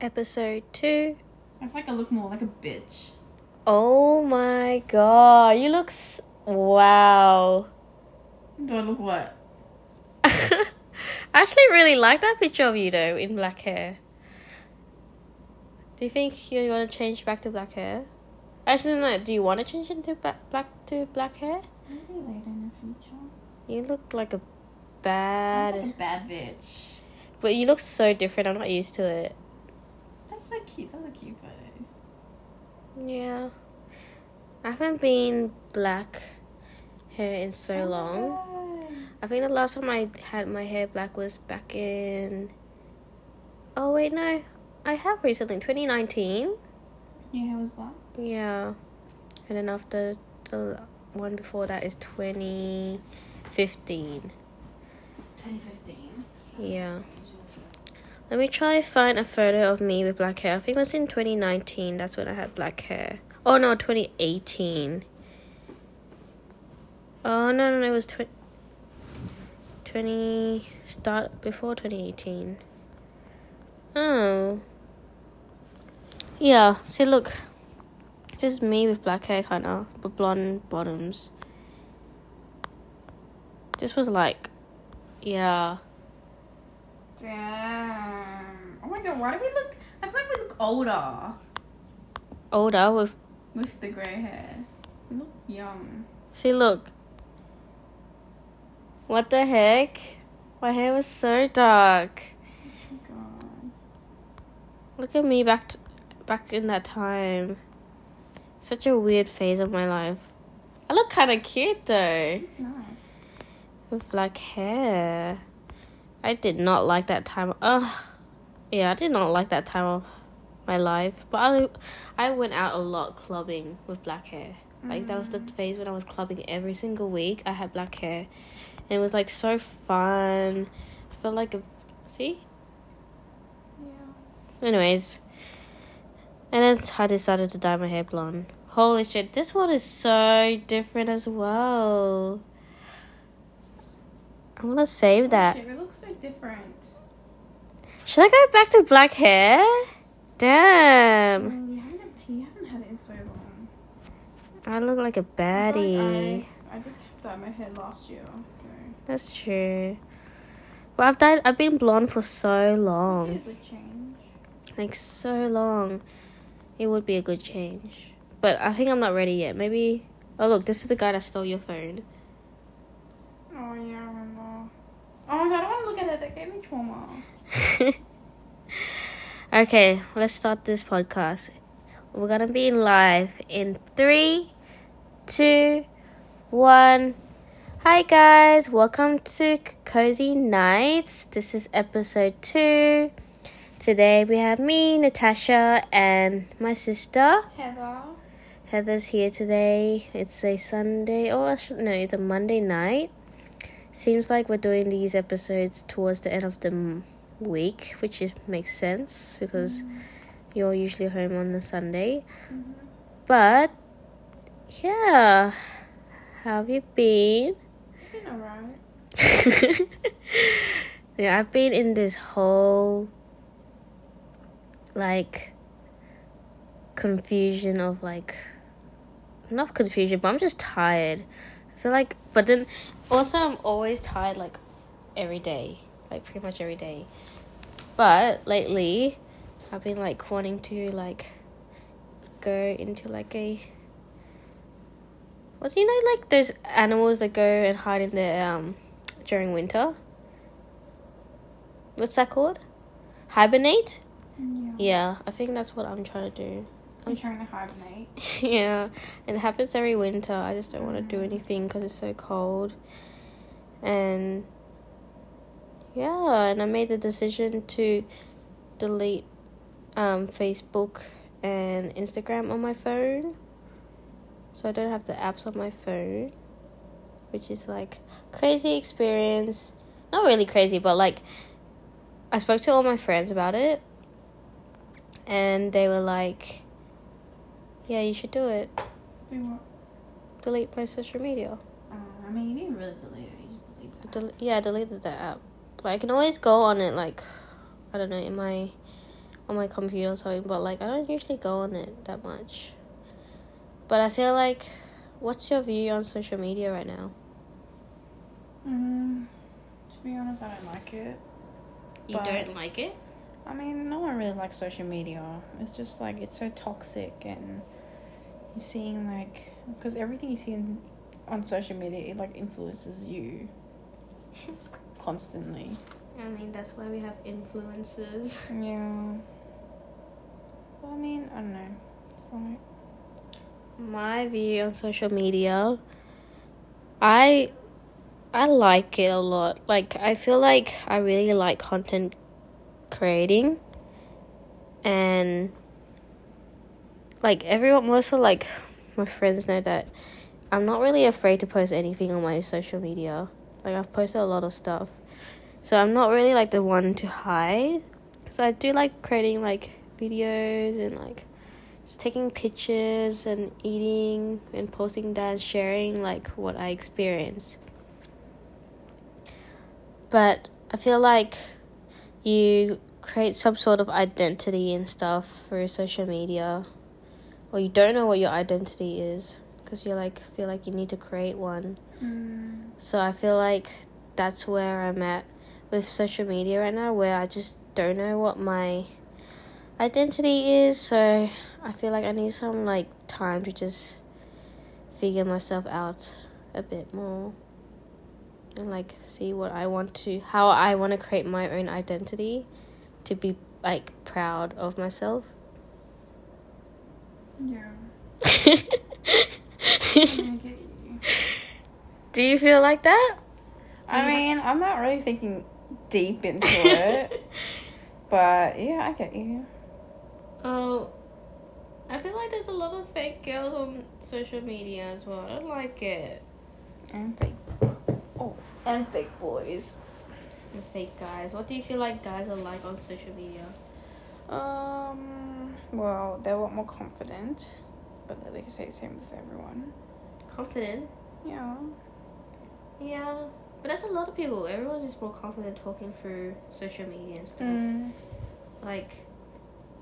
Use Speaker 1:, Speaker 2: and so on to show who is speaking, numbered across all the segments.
Speaker 1: episode two.
Speaker 2: I feel like I look more like a bitch.
Speaker 1: Oh my god, you look s- wow.
Speaker 2: Do I look what?
Speaker 1: I actually really like that picture of you though in black hair. Do you think you want to change back to black hair? Actually, no. Do you want to change into ba- black to black hair?
Speaker 2: Maybe later in the future.
Speaker 1: You look like a bad,
Speaker 2: like a bad bitch.
Speaker 1: but you look so different. I'm not used to it.
Speaker 2: That's so cute. That's a cute photo.
Speaker 1: Yeah, I haven't been black hair in so oh long.
Speaker 2: Oh
Speaker 1: I think the last time I had my hair black was back in. Oh wait, no, I have recently, 2019.
Speaker 2: Your hair was black.
Speaker 1: Yeah, and then after the one before that is 2015.
Speaker 2: 2015.
Speaker 1: Yeah. Let me try find a photo of me with black hair. I think it was in 2019. That's when I had black hair. Oh no, 2018. Oh no, no, no it was 20, 20 start before 2018. Oh. Yeah, see look. This is me with black hair kind of, but blonde bottoms. This was like yeah.
Speaker 2: Damn. Why do we look? I feel like we look older
Speaker 1: older with
Speaker 2: with the grey hair. We look young.
Speaker 1: See, look. What the heck? My hair was so dark.
Speaker 2: Oh god.
Speaker 1: Look at me back t- back in that time. Such a weird phase of my life. I look kind of cute though
Speaker 2: Nice.
Speaker 1: with black hair. I did not like that time. Ugh. Yeah, I did not like that time of my life. But I, I went out a lot clubbing with black hair. Like that was the mm. phase when I was clubbing every single week. I had black hair, and it was like so fun. I felt like a see.
Speaker 2: Yeah.
Speaker 1: Anyways, and then I decided to dye my hair blonde. Holy shit, this one is so different as well. I want to save that.
Speaker 2: Oh, shit, we look so different.
Speaker 1: Should I go back to black hair? Damn.
Speaker 2: You haven't, you haven't had it in so long.
Speaker 1: I look like a baddie.
Speaker 2: like I, I just dyed my hair last year, so.
Speaker 1: That's true. But I've dyed, I've been blonde for so long.
Speaker 2: good change.
Speaker 1: Like so long. It would be a good change. But I think I'm not ready yet. Maybe Oh look, this is the guy that stole your phone.
Speaker 2: Oh yeah, I remember. Oh my god, I don't want to look at it. That gave me trauma.
Speaker 1: okay, let's start this podcast. We're gonna be live in three, two, one. Hi guys, welcome to Cozy Nights. This is episode two. Today we have me, Natasha, and my sister.
Speaker 2: Heather.
Speaker 1: Heather's here today. It's a Sunday. Oh, actually, no, it's a Monday night. Seems like we're doing these episodes towards the end of the week, which is makes sense because you're usually home on the Sunday.
Speaker 2: Mhm.
Speaker 1: But yeah, how have you been?
Speaker 2: Been alright.
Speaker 1: yeah, I've been in this whole like confusion of like not confusion, but I'm just tired. I feel like, but then also I'm always tired like every day, like pretty much every day. But lately, I've been like wanting to like go into like a what's you know like those animals that go and hide in the um during winter. What's that called? Hibernate?
Speaker 2: Yeah.
Speaker 1: Yeah, I think that's what I'm trying to do.
Speaker 2: I'm trying to hibernate.
Speaker 1: yeah, and it happens every winter. I just don't want to do anything because it's so cold. And yeah, and I made the decision to delete um, Facebook and Instagram on my phone. So I don't have the apps on my phone, which is like crazy experience. Not really crazy, but like I spoke to all my friends about it, and they were like, "Yeah, you should do it.
Speaker 2: Do what?
Speaker 1: Delete my social media."
Speaker 2: Uh, I mean, you didn't really delete it. You just deleted it.
Speaker 1: Del- yeah, I deleted that app. But I can always go on it, like, I don't know, in my on my computer or something, but like I don't usually go on it that much. But I feel like, what's your view on social media right now?
Speaker 2: Mm, to be honest, I don't like it.
Speaker 1: You
Speaker 2: But-
Speaker 1: don't like it?
Speaker 2: I mean, no one really likes social media. It's just like it's so toxic, and you're seeing like because everything you see in, on social media it like influences you constantly.
Speaker 1: I mean, that's why we have influences.
Speaker 2: Yeah. But I mean, I don't know. It's alright.
Speaker 1: My view on social media, I I like it a lot. Like I feel like I really like content creating and like everyone most of like my friends know that I'm not really afraid to post anything on my social media. Like I've posted a lot of stuff. So I'm not really like the one to hide cuz I do like creating like videos and like just taking pictures and eating and posting that and sharing like what I experience. But I feel like you create some sort of identity and stuff through social media, or you don't know what your identity is because you like feel like you need to create one.
Speaker 2: Mm.
Speaker 1: So I feel like that's where I'm at with social media right now, where I just don't know what my identity is. So I feel like I need some like time to just figure myself out a bit more and like see what I want to, how I want to create my own identity to be like proud of myself.
Speaker 2: Yeah. I.
Speaker 1: Do you feel like that?
Speaker 2: I
Speaker 1: Do you-
Speaker 2: mean, I'm not really thinking deep into it, but yeah, I get you.
Speaker 1: Oh, I feel like there's a lot of fake girls on social media as well. I don't like it.
Speaker 2: And fake. Oh, and fake boys.
Speaker 1: And fake guys. What do you feel like guys are like on social media?
Speaker 2: Um. Well, they're a lot more confident, but they can say the same with everyone.
Speaker 1: Confident.
Speaker 2: Yeah.
Speaker 1: Yeah. But that's a lot of people. Everyone's just more confident talking through social media and stuff.
Speaker 2: Mm.
Speaker 1: Like,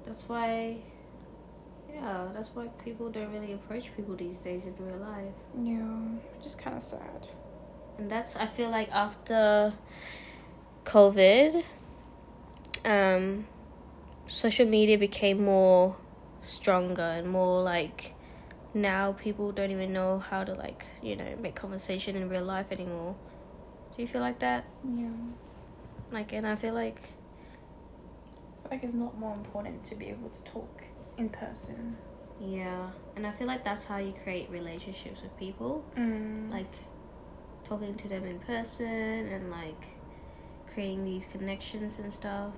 Speaker 1: that's why. Yeah, that's why people don't really approach people these days in real life.
Speaker 2: Yeah. Just kind of sad.
Speaker 1: and that's I feel like after COVID, um, social media became more stronger and more like now people don't even know how to like you know make conversation in real life anymore. Do you feel like that?
Speaker 2: Yeah.
Speaker 1: Like, and I feel like
Speaker 2: I feel like it's not more important to be able to talk in person.
Speaker 1: yeah, and I feel like that's how you create relationships with people.
Speaker 2: Mm.
Speaker 1: like talking to them in person and like creating these connections and stuff.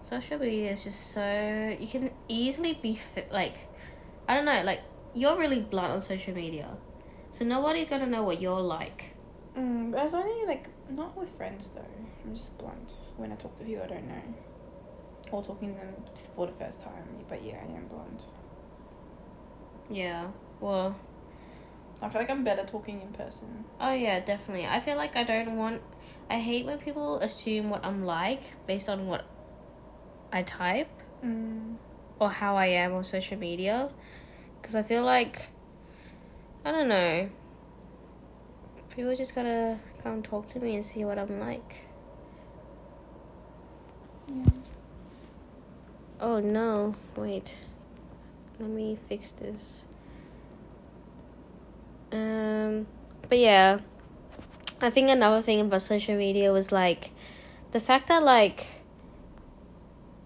Speaker 1: Social media is just so you can easily be like I don't know like you're really blunt on social media, so nobody's gonna know what you're like.
Speaker 2: Mm, but only like not with friends though. I'm just blunt when I talk to people I don't know, or talking to them for the first time. But yeah, I am blunt.
Speaker 1: Yeah. Well.
Speaker 2: I feel like I'm better talking in person.
Speaker 1: Oh yeah, definitely. I feel like I don't want. I hate when people assume what I'm like based on what I type.
Speaker 2: Mm.
Speaker 1: or how I am on social media because I feel like I don't know. People just gotta come talk to me and see what I'm like.
Speaker 2: Yeah.
Speaker 1: oh no. Wait. Let me fix this. Um but yeah. I think another thing about social media was like the fact that like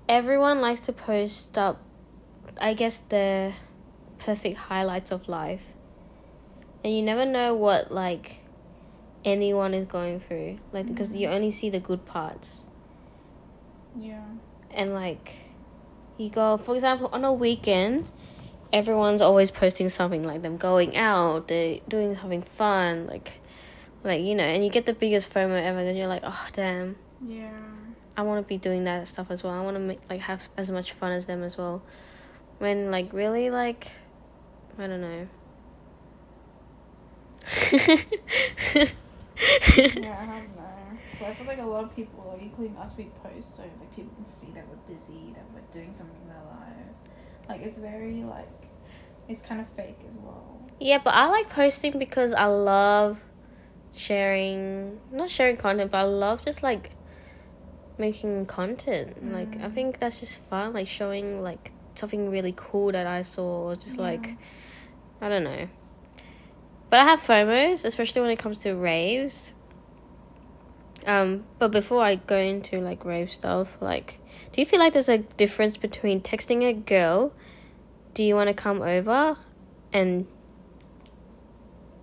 Speaker 1: everyone likes to post up I guess the perfect highlights of life. And you never know what like anyone is going through. Like because you mm-hmm. only see the good parts.
Speaker 2: Yeah.
Speaker 1: And like you go for example on a weekend everyone's always posting something like them going out, they're doing something fun, like like you know, and you get the biggest FOMO ever and you're like, "Oh, damn.
Speaker 2: Yeah.
Speaker 1: I want to be doing that stuff as well. I want to make like have as much fun as them as well. When like really like I don't know.
Speaker 2: yeah, I don't know. But I feel like a lot of people, like including us, we post so like people can see that we're busy, that we're doing something in our lives. Like it's very like, it's kind of fake as well.
Speaker 1: Yeah, but I like posting because I love sharing, not sharing content, but I love just like making content. Like I
Speaker 2: Mm.
Speaker 1: think that's just fun, like showing like something really cool that I saw, or just like
Speaker 2: Yeah.
Speaker 1: I don't know. But I have FOMOs, especially when it comes to raves. Um, but before I go into like rave stuff, like, do you feel like there's a difference between texting a girl, "Do you want to come over," and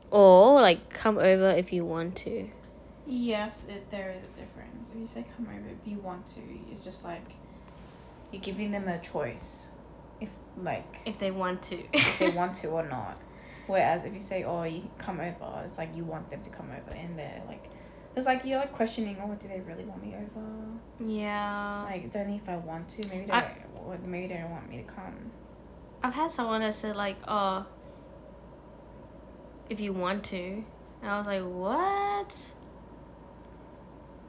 Speaker 1: or like come over if you want to?
Speaker 2: Yes, it, there is a difference. If you say come over if you want to, it's just like you're giving them a choice. If like
Speaker 1: If they want to.
Speaker 2: if they want to or not. Whereas if you say, "Oh, you come over," it's like you want them to come over, and they're like, it's like you're like questioning, "Oh, do they really want me over?"
Speaker 1: yeah.
Speaker 2: Like, don't know if I want to. Maybe they
Speaker 1: I-
Speaker 2: don't, or maybe they don't want me to come.
Speaker 1: I've had someone that said like, "Oh, if you want to," and I was like, "What?"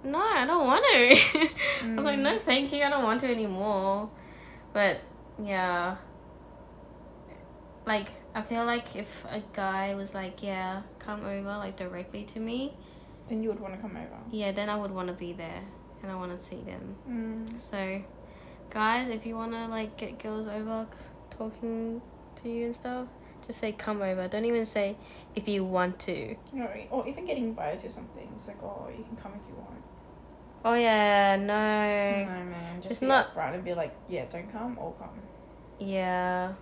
Speaker 1: No, I don't want to. I was like, "No, mm. thank you. I don't want to anymore." But yeah, like I feel like if a guy was like, "Yeah, come over," like directly to me,
Speaker 2: Then you would want to come over.
Speaker 1: yeah, then I would want to be there and I want to see them.
Speaker 2: Mm.
Speaker 1: So, guys, if you want to like get girls over c- talking to you and stuff, just say come over. Don't even say if you want to.
Speaker 2: Or even getting invited to something. It's like, oh, you can come if you want.
Speaker 1: Oh yeah, no.
Speaker 2: No, man. Just
Speaker 1: It's not-
Speaker 2: upfront and be like, yeah, don't come or come.
Speaker 1: Yeah.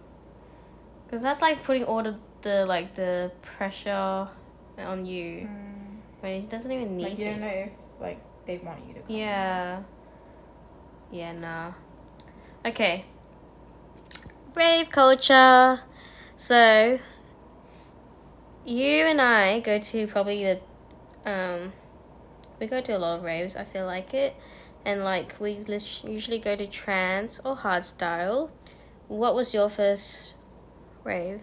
Speaker 1: Cuz that's like putting all the, the like the pressure on you
Speaker 2: Mm.
Speaker 1: when it doesn't even need
Speaker 2: Like, you
Speaker 1: to.
Speaker 2: don't know if, like, they want you to come.
Speaker 1: Yeah. Yeah, nah. Okay. Rave culture. So, you and I go to probably the, um, we go to a lot of raves. I feel like it, and like we usually go to trance or hardstyle. What was your first rave?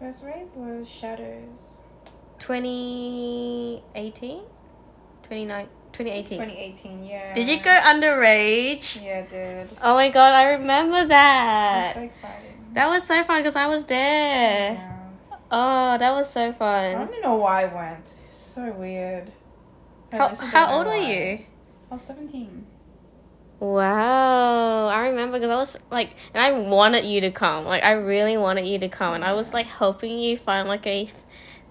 Speaker 2: First rave was Shadows.
Speaker 1: 2018? 29 2018.
Speaker 2: 2018, yeah.
Speaker 1: Did you go under rage?
Speaker 2: Yeah, dude.
Speaker 1: Oh my god, I remember
Speaker 2: was
Speaker 1: that.
Speaker 2: so exciting.
Speaker 1: That was so fun because I was there.
Speaker 2: Yeah.
Speaker 1: Oh, that was so fun.
Speaker 2: I don't know why I went. So weird.
Speaker 1: How, how old are you?
Speaker 2: I was 17.
Speaker 1: Wow, I remember because I was like, and I wanted you to come. Like, I really wanted you to come, and I was like helping you find like a f-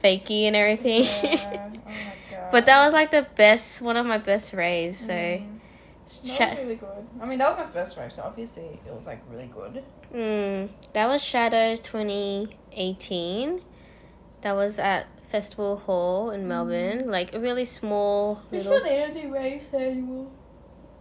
Speaker 1: fakie and everything.
Speaker 2: Yeah. oh my god.
Speaker 1: but that was like the best, one of my best raves. So,
Speaker 2: Mm. That
Speaker 1: Sha-
Speaker 2: was really good. I mean, that was my first rave, so obviously it was like really good.
Speaker 1: mm, that was Shadows 2018. That was at Festival Hall in mm. Melbourne. Like a really small
Speaker 2: Pretty
Speaker 1: little.
Speaker 2: sure they don't do raves anymore.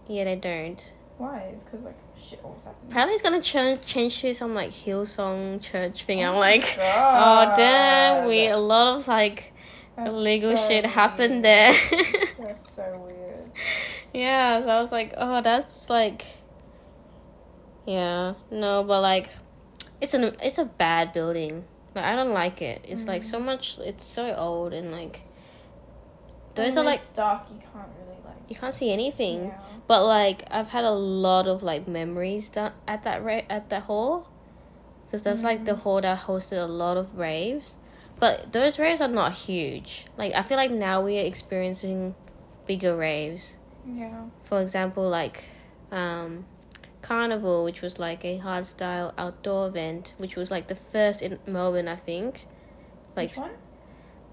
Speaker 1: Yeah, they don't.
Speaker 2: Why? It's because like shit always happens.
Speaker 1: Apparently, it's gonna ch- change to some like Hillsong church thing. Oh I'm
Speaker 2: Oh
Speaker 1: like,
Speaker 2: my
Speaker 1: oh damn, we a lot of like
Speaker 2: That's
Speaker 1: illegal
Speaker 2: so
Speaker 1: shit happened there.
Speaker 2: That's so weird.
Speaker 1: yeah, so I was like, oh, that's like, yeah, no, but like, it's an it's a bad building. But I don't like it. It's like so much. It's so old and like, those are like
Speaker 2: it's dark. You can't really like.
Speaker 1: you can't see anything.
Speaker 2: Yeah.
Speaker 1: But like I've had a lot of like memories done at that ra- at that hall, because that's like the hall that hosted a lot of raves. But those raves are not huge. Like I feel like now we are experiencing bigger raves.
Speaker 2: Yeah.
Speaker 1: For example, like um, Carnival, which was like a hardstyle outdoor event, which was like the first in Melbourne, I think. Like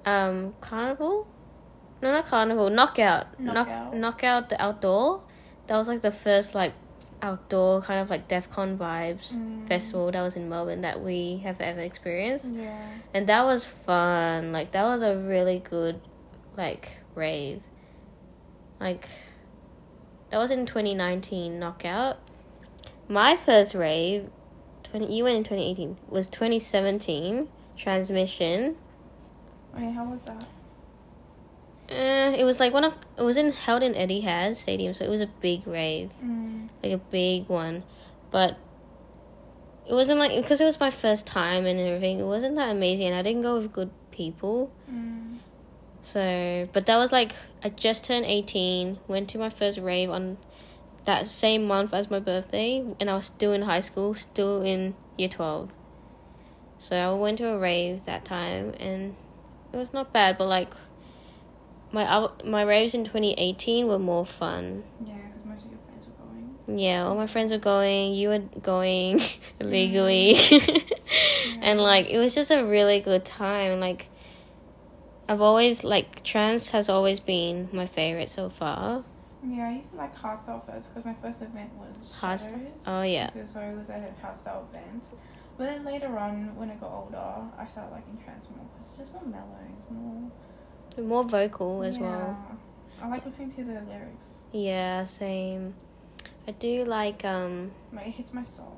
Speaker 1: um Carnival? No, not Carnival. Knockout. Knock-
Speaker 2: Knockout.
Speaker 1: knockout the outdoor. That was like the first like outdoor kind of like Defqon vibes
Speaker 2: Mm.
Speaker 1: festival that was in Melbourne that we have ever experienced.
Speaker 2: Yeah.
Speaker 1: And that was fun. Like that was a really good like rave. Like that was in 2019 knockout. My first rave 20 you went in 2018 was 2017 transmission.
Speaker 2: Wait, how was that?
Speaker 1: Uh, it was like one of it was in held in Etihad Stadium, so it was a big rave,
Speaker 2: Mm.
Speaker 1: like a big one, but it wasn't like because it was my first time and everything. It wasn't that amazing, and I didn't go with good people.
Speaker 2: Mm.
Speaker 1: So, but that was like I just turned eighteen. Went to my first rave on that same month as my birthday, and I was still in high school, still in year twelve. So I went to a rave that time, and it was not bad. But like my my raves in twenty eighteen were more fun.
Speaker 2: Yeah, because most of your friends were going.
Speaker 1: Yeah, all my friends were going. You were going illegally, and like it was just a really good time. Like I've always like trance has always been my favorite so far.
Speaker 2: Yeah, I used to like hardstyle first because my first event was
Speaker 1: Hardstyle?
Speaker 2: Shadows.
Speaker 1: Oh yeah,
Speaker 2: So, it was at a hardstyle event. But then later on, when I got older, I started liking trance more because it's just more mellow. It's more.
Speaker 1: more vocal as well.
Speaker 2: Yeah. I like listening to the lyrics.
Speaker 1: Yeah, same. I do like um
Speaker 2: Like, it hits my soul.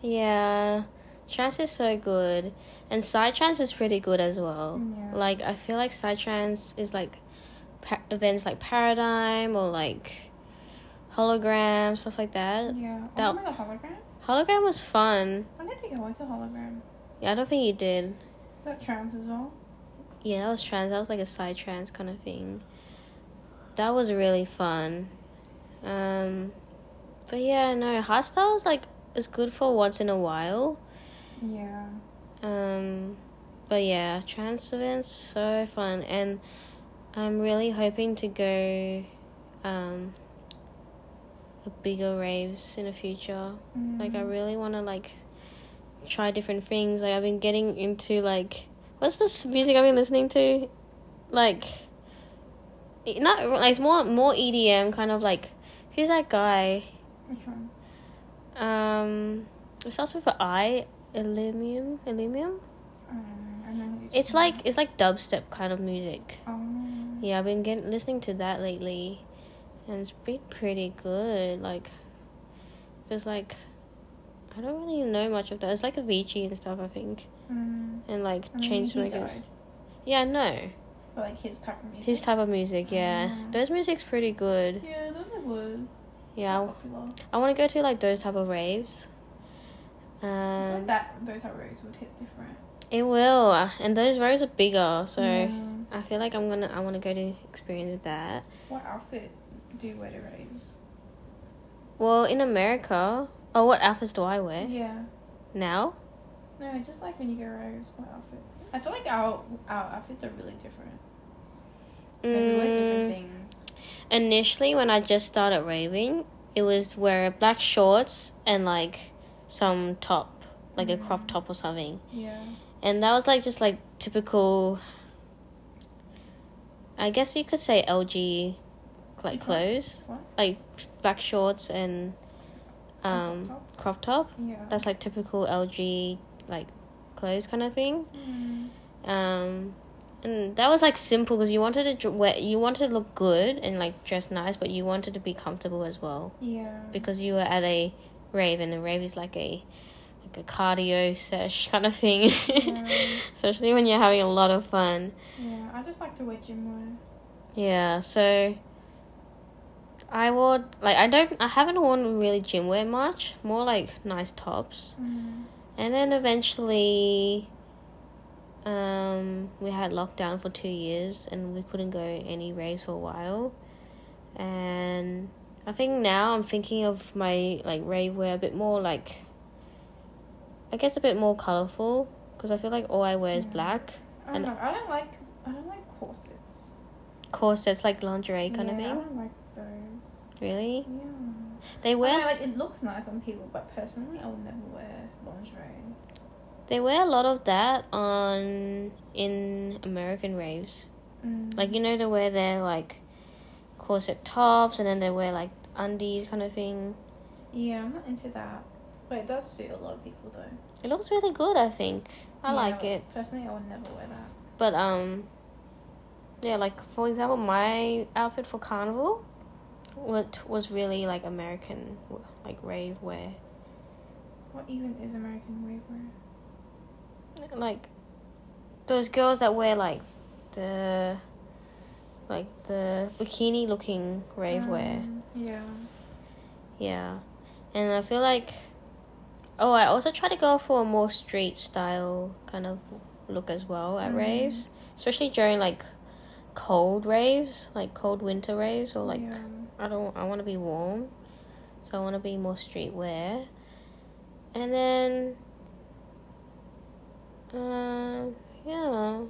Speaker 1: yeah, trance is so good, and psytrance is pretty good as well.
Speaker 2: Yeah.
Speaker 1: Like I feel like psytrance is like pa- events like Paradigm or like hologram stuff like that.
Speaker 2: Yeah. Oh,
Speaker 1: that-
Speaker 2: remember the hologram?
Speaker 1: Hologram was fun.
Speaker 2: I don't think I was a hologram.
Speaker 1: Yeah, I don't think you did.
Speaker 2: Is that trance as well?
Speaker 1: Yeah, that was trance. That was like a psytrance kind of thing. That was really fun. Um, but yeah, no, hardstyles like is good for once in a while.
Speaker 2: Yeah.
Speaker 1: Um, but yeah, trans events so fun, and I'm really hoping to go, um, a bigger raves in the future. Like I
Speaker 2: Mm.
Speaker 1: really want to like try different things. Like I've been getting into like what's this music I've been listening to? Like not like it's more more EDM kind of like who's that guy?
Speaker 2: Which one?
Speaker 1: Um it starts with an I Illenium Illenium?
Speaker 2: I don't know. I know who you're
Speaker 1: It's like it's like dubstep kind of music.
Speaker 2: about. Oh.
Speaker 1: Yeah, I've been getting listening to that lately and it's been pretty good. Like it's like I don't really know much of that. It's like Avicii and stuff, I think.
Speaker 2: Mm.
Speaker 1: and like
Speaker 2: I mean,
Speaker 1: Chainsmokers.
Speaker 2: died.
Speaker 1: Yeah, no,
Speaker 2: But like his type of music.
Speaker 1: his type of music. Yeah,
Speaker 2: Ah.
Speaker 1: those music's pretty good.
Speaker 2: Yeah, those are good.
Speaker 1: Yeah,
Speaker 2: Popular.
Speaker 1: I want to go to like those type of raves. Um,
Speaker 2: like that those are raves would hit different.
Speaker 1: it will, and those raves are bigger, so
Speaker 2: Yeah.
Speaker 1: I feel like I'm gonna I want to go to experience that.
Speaker 2: What outfit do you wear to raves?
Speaker 1: Well, in America, oh, what outfits do I wear
Speaker 2: Yeah.
Speaker 1: now?
Speaker 2: No, just like when you go raves, what outfit? I feel like our our outfits are really different. Like we wear different
Speaker 1: Mm,
Speaker 2: things.
Speaker 1: initially, when I just started raving, it was wear black shorts and like some top, like a crop
Speaker 2: Mm.
Speaker 1: top or something.
Speaker 2: Yeah.
Speaker 1: and that was like just like typical i guess you could say lg like clothes
Speaker 2: What?
Speaker 1: like black shorts and um
Speaker 2: top?
Speaker 1: crop top
Speaker 2: Yeah.
Speaker 1: that's like typical lg like clothes kind of thing
Speaker 2: Mm.
Speaker 1: um and that was like simple because you wanted to wear, you wanted to look good and like dress nice but you wanted to be comfortable as well
Speaker 2: Yeah.
Speaker 1: because you were at a rave and a rave is like a like a cardio sesh kind of thing
Speaker 2: yeah.
Speaker 1: especially when you're having a lot of fun.
Speaker 2: yeah. I just like to wear gym wear.
Speaker 1: Yeah, so I would like I don't I haven't worn really gym wear much, more like nice tops.
Speaker 2: Mm.
Speaker 1: And then eventually um we had lockdown for 2 years and we couldn't go any raves for a while. And I think now I'm thinking of my like rave wear a bit more like I guess a bit more colorful because I feel like all I wear is black.
Speaker 2: I don't
Speaker 1: And-
Speaker 2: know. I don't like. I don't like corsets.
Speaker 1: Corsets like lingerie kind
Speaker 2: yeah,
Speaker 1: of
Speaker 2: I
Speaker 1: thing.
Speaker 2: don't like those.
Speaker 1: Really?
Speaker 2: Yeah.
Speaker 1: They
Speaker 2: I
Speaker 1: wear
Speaker 2: like it looks nice on people, but personally, I would never wear lingerie.
Speaker 1: they wear a lot of that on in American raves.
Speaker 2: Mm.
Speaker 1: Like you know they wear their like corset tops and then they wear like undies kind of thing.
Speaker 2: Yeah, I'm not into that. But it does suit a lot of people though.
Speaker 1: It looks really good, I think. I
Speaker 2: Yeah,
Speaker 1: like it.
Speaker 2: Personally, I would never wear that.
Speaker 1: But um yeah, like for example, my outfit for carnival what was really like American like rave wear.
Speaker 2: What even is American rave wear?
Speaker 1: like those girls that wear like the like the bikini looking rave wear
Speaker 2: Um, Yeah.
Speaker 1: yeah and i feel like oh i also try to go for a more street style kind of look as well at
Speaker 2: Mm.
Speaker 1: raves especially during like cold raves, like cold winter raves, or like
Speaker 2: yeah.
Speaker 1: I don't. I want to be warm, so I want to be more streetwear. And then, um, yeah,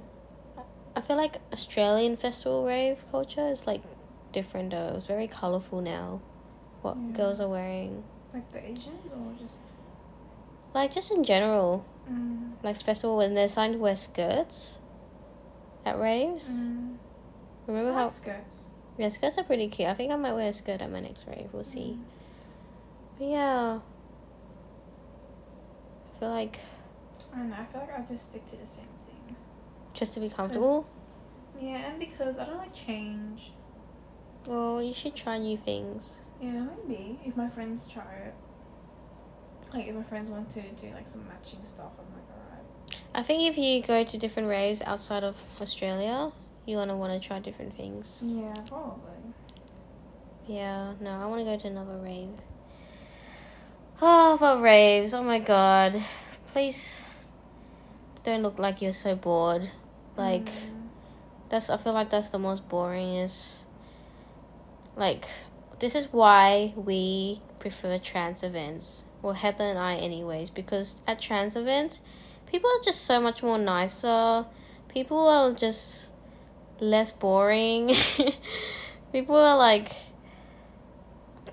Speaker 1: I- I feel like Australian festival rave culture is like different though. It's very colorful now. What
Speaker 2: Yeah.
Speaker 1: girls are wearing,
Speaker 2: like the Asians or just.
Speaker 1: Like just in general,
Speaker 2: Mm.
Speaker 1: like festival when they're starting to wear skirts at raves.
Speaker 2: Mm.
Speaker 1: Remember
Speaker 2: I
Speaker 1: how
Speaker 2: like skirts.
Speaker 1: yeah skirts are pretty cute. I think I might wear a skirt at my next rave. We'll see.
Speaker 2: Mm.
Speaker 1: But yeah, I feel like
Speaker 2: I don't know. I feel like I just stick to the same thing.
Speaker 1: just to be comfortable.
Speaker 2: Yeah, and because I don't like change.
Speaker 1: Well, you should try new things.
Speaker 2: Yeah, maybe if my friends try it. Like if my friends want to do like some matching stuff, I'm like, alright.
Speaker 1: I think if you go to different raves outside of Australia, you're gonna want to try different things.
Speaker 2: Yeah, probably.
Speaker 1: Yeah, no, I want to go to another rave. Oh, but raves! Oh my god, please don't look like you're so bored. Like
Speaker 2: Mm.
Speaker 1: that's I feel like that's the most boring. Is like this is why we prefer trance events. Well, Heather and I, anyways, because at trance events, people are just so much more nicer. People are just less boring. people are like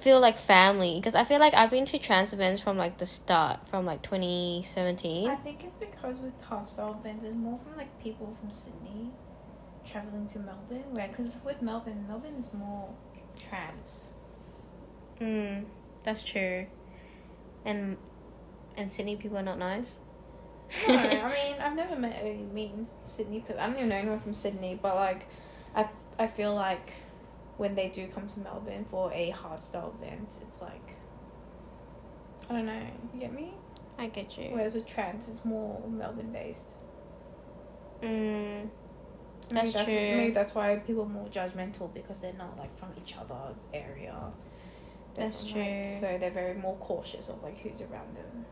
Speaker 1: feel like family because I feel like I've been to trance events from like the start, from like twenty seventeen.
Speaker 2: I think it's because with hardstyle events, it's more from like people from Sydney traveling to Melbourne. Where, because with Melbourne, Melbourne is more trance.
Speaker 1: Mm, that's true. And and Sydney people are not nice.
Speaker 2: No, I mean I've never met any meet in Sydney because I don't even know anyone from Sydney. But like, I I feel like when they do come to Melbourne for a hardstyle event, it's like I don't know. You get me?
Speaker 1: I get you.
Speaker 2: Whereas with trance, it's more Melbourne based.
Speaker 1: Mm,
Speaker 2: Maybe
Speaker 1: That's true.
Speaker 2: Maybe that's why people are more judgmental because they're not like from each other's area. They're
Speaker 1: That's true.
Speaker 2: Like, so they're very more cautious of like who's around them.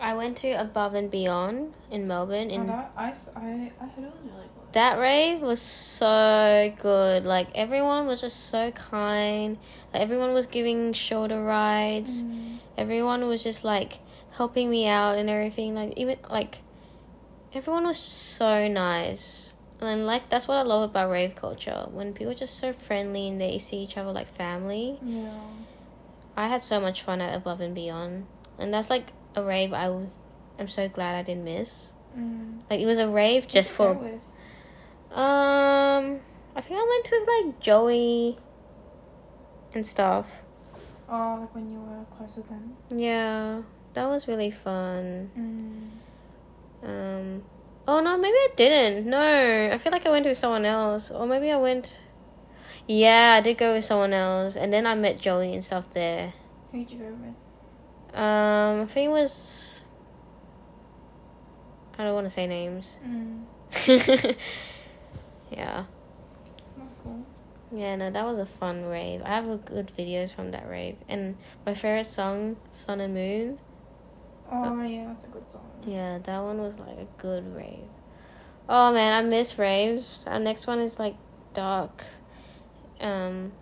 Speaker 1: I went to Above and Beyond in Melbourne,
Speaker 2: And
Speaker 1: and
Speaker 2: that, I, s- I, I heard it was really good.
Speaker 1: that rave was so good. Like everyone was just so kind. Like everyone was giving shoulder rides.
Speaker 2: Mm.
Speaker 1: Everyone was just like helping me out and everything. Like even like everyone was just so nice. And like that's what I love about rave culture. When people are just so friendly and they see each other like family.
Speaker 2: Yeah.
Speaker 1: I had so much fun at Above and Beyond. And that's like a rave I w- I'm so glad I didn't miss.
Speaker 2: Mm.
Speaker 1: Like it was a rave just for um I think I went with like Joey and stuff.
Speaker 2: Oh, like when you were close with them.
Speaker 1: Yeah. That was really fun.
Speaker 2: Mm.
Speaker 1: Um Oh no, maybe I didn't. No. I feel like I went with someone else. Or maybe I went Yeah, I did go with someone else and then I met Joey and stuff there.
Speaker 2: Who'd you go with?
Speaker 1: Um I think it was I don't want to say names.
Speaker 2: Mm.
Speaker 1: yeah.
Speaker 2: That's cool.
Speaker 1: Yeah, no, that was a fun rave. I have a good videos from that rave. And my favorite song, Sun and Moon.
Speaker 2: Oh, yeah, that's a good song.
Speaker 1: Yeah, that one was like a good rave. Oh man, I miss raves. Our next one is like dark. Um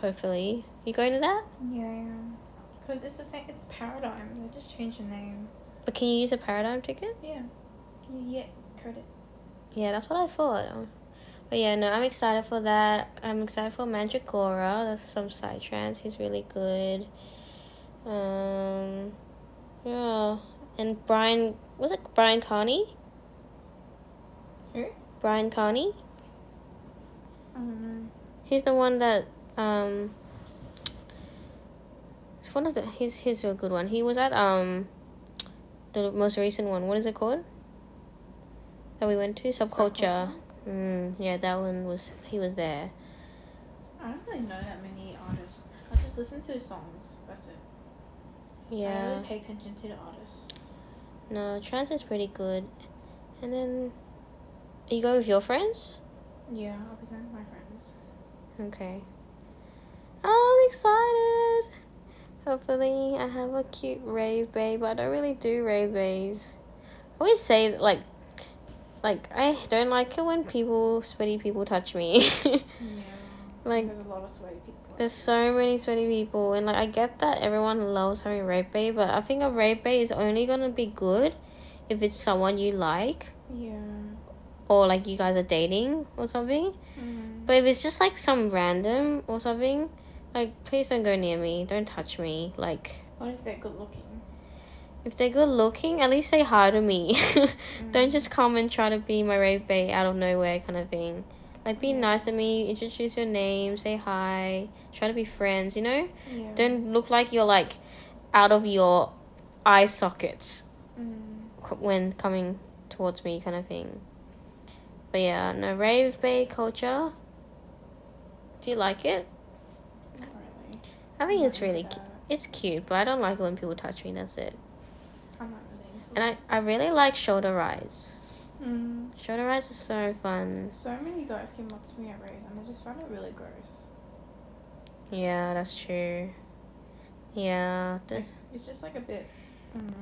Speaker 1: hopefully. You going to that?
Speaker 2: Yeah. Because it's the same, it's Paradigm. They just changed the name.
Speaker 1: But can you use a paradigm ticket?
Speaker 2: Yeah. You get credit.
Speaker 1: Yeah, that's what I thought. Um, But yeah, no, I'm excited for that. I'm excited for Mandragora. That's some psytrance. He's really good. Um, yeah, and Brian was it Bryan Kearney?
Speaker 2: Who?
Speaker 1: Bryan Kearney.
Speaker 2: I don't know.
Speaker 1: He's the one that um. It's one of the. He's he's a good one. He was at um. The most recent one. What is it called? That we went to subculture. Mm, yeah, that one was. He was there.
Speaker 2: I don't really know that many artists. I just listen to the songs. That's it. Yeah. I don't really pay attention to the artists.
Speaker 1: No, trance is pretty good. And then. You go with your friends?
Speaker 2: Yeah, I'll be going with my friends.
Speaker 1: Okay. Oh, I'm excited. Hopefully, I have a cute rave babe. But I don't really do rave bays. I always say like, like I don't like it when people sweaty people touch me.
Speaker 2: Yeah.
Speaker 1: like
Speaker 2: There's a lot of sweaty people.
Speaker 1: there's so many sweaty people and like I get that everyone loves having rave bae, but I think a rave bae is only gonna be good if it's someone you like
Speaker 2: Yeah.
Speaker 1: Or like you guys are dating or something.
Speaker 2: Mm.
Speaker 1: But if it's just like some random or something, like please don't go near me. Don't touch me. Like
Speaker 2: What if they're good looking?
Speaker 1: if they're good looking, at least say hi to me. don't
Speaker 2: Mm.
Speaker 1: just come and try to be my rave bae out of nowhere kind of thing. Like be
Speaker 2: Yeah.
Speaker 1: nice to me, introduce your name, say hi, try to be friends, you know?
Speaker 2: Yeah.
Speaker 1: Don't look like you're like out of your eye sockets
Speaker 2: Mm.
Speaker 1: when coming towards me kind of thing. But yeah, no rave bay culture. Do you like it?
Speaker 2: Not really.
Speaker 1: I think
Speaker 2: I'm
Speaker 1: it's really cu- it's cute, but I don't like it when people touch me. That's it.
Speaker 2: I'm not really into
Speaker 1: And I, I really like shoulder rides.
Speaker 2: Mm.
Speaker 1: Shoulder rides are so fun.
Speaker 2: So many guys came up to me at Rays and I just found it really gross.
Speaker 1: Yeah, that's true. Yeah, this,
Speaker 2: it's just like a bit. I don't know.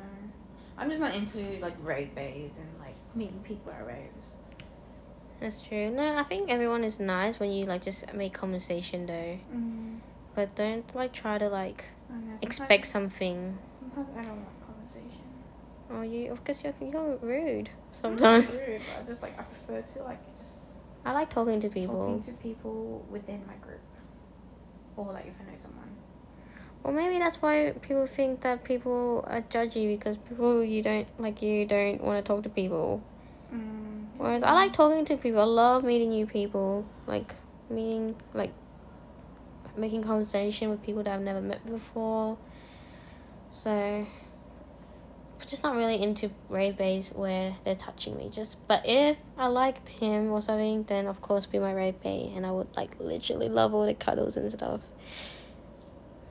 Speaker 2: I'm just not into like rave bays and like meeting people at raves.
Speaker 1: That's true. No, I think everyone is nice when you like just make conversation though.
Speaker 2: Mm.
Speaker 1: But don't like try to like
Speaker 2: know,
Speaker 1: expect something.
Speaker 2: Sometimes I don't want conversation.
Speaker 1: Oh, you of course you're, you're rude
Speaker 2: I'm not
Speaker 1: sometimes.
Speaker 2: rude, but I just like I prefer to like just
Speaker 1: I like talking to people.
Speaker 2: talking to people within my group, or like if I know someone.
Speaker 1: Well, maybe that's why people think that people are judgy because people you don't like you don't want to talk to people.
Speaker 2: Mm.
Speaker 1: Whereas I like talking to people. I love meeting new people. Like meeting like making conversation with people that I've never met before. So just not really into rave bays where they're touching me. Just but if I liked him or something, then of course be my rave bay and I would like literally love all the cuddles and stuff.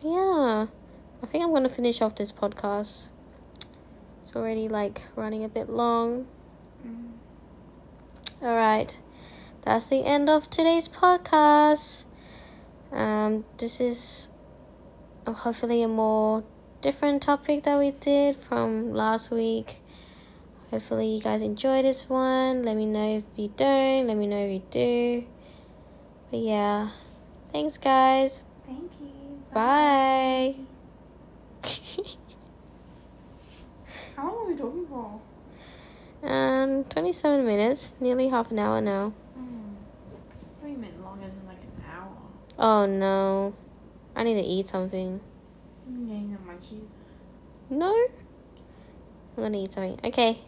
Speaker 1: Yeah. I think I'm gonna finish off this podcast. It's already like running a bit long.
Speaker 2: Mm.
Speaker 1: All right, that's the end of today's podcast. Um, this is uh, hopefully a more different topic that we did from last week. Hopefully, you guys enjoy this one. Let me know if you don't. Let me know if you do. But yeah, thanks, guys.
Speaker 2: Thank you.
Speaker 1: Bye.
Speaker 2: How long are we talking for?
Speaker 1: Um, twenty-seven minutes, nearly half an hour now.
Speaker 2: Mm. I thought you meant long as in like an hour.
Speaker 1: Oh no, I need to eat something.
Speaker 2: Yeah, you know.
Speaker 1: No? I'm gonna eat something. Okay.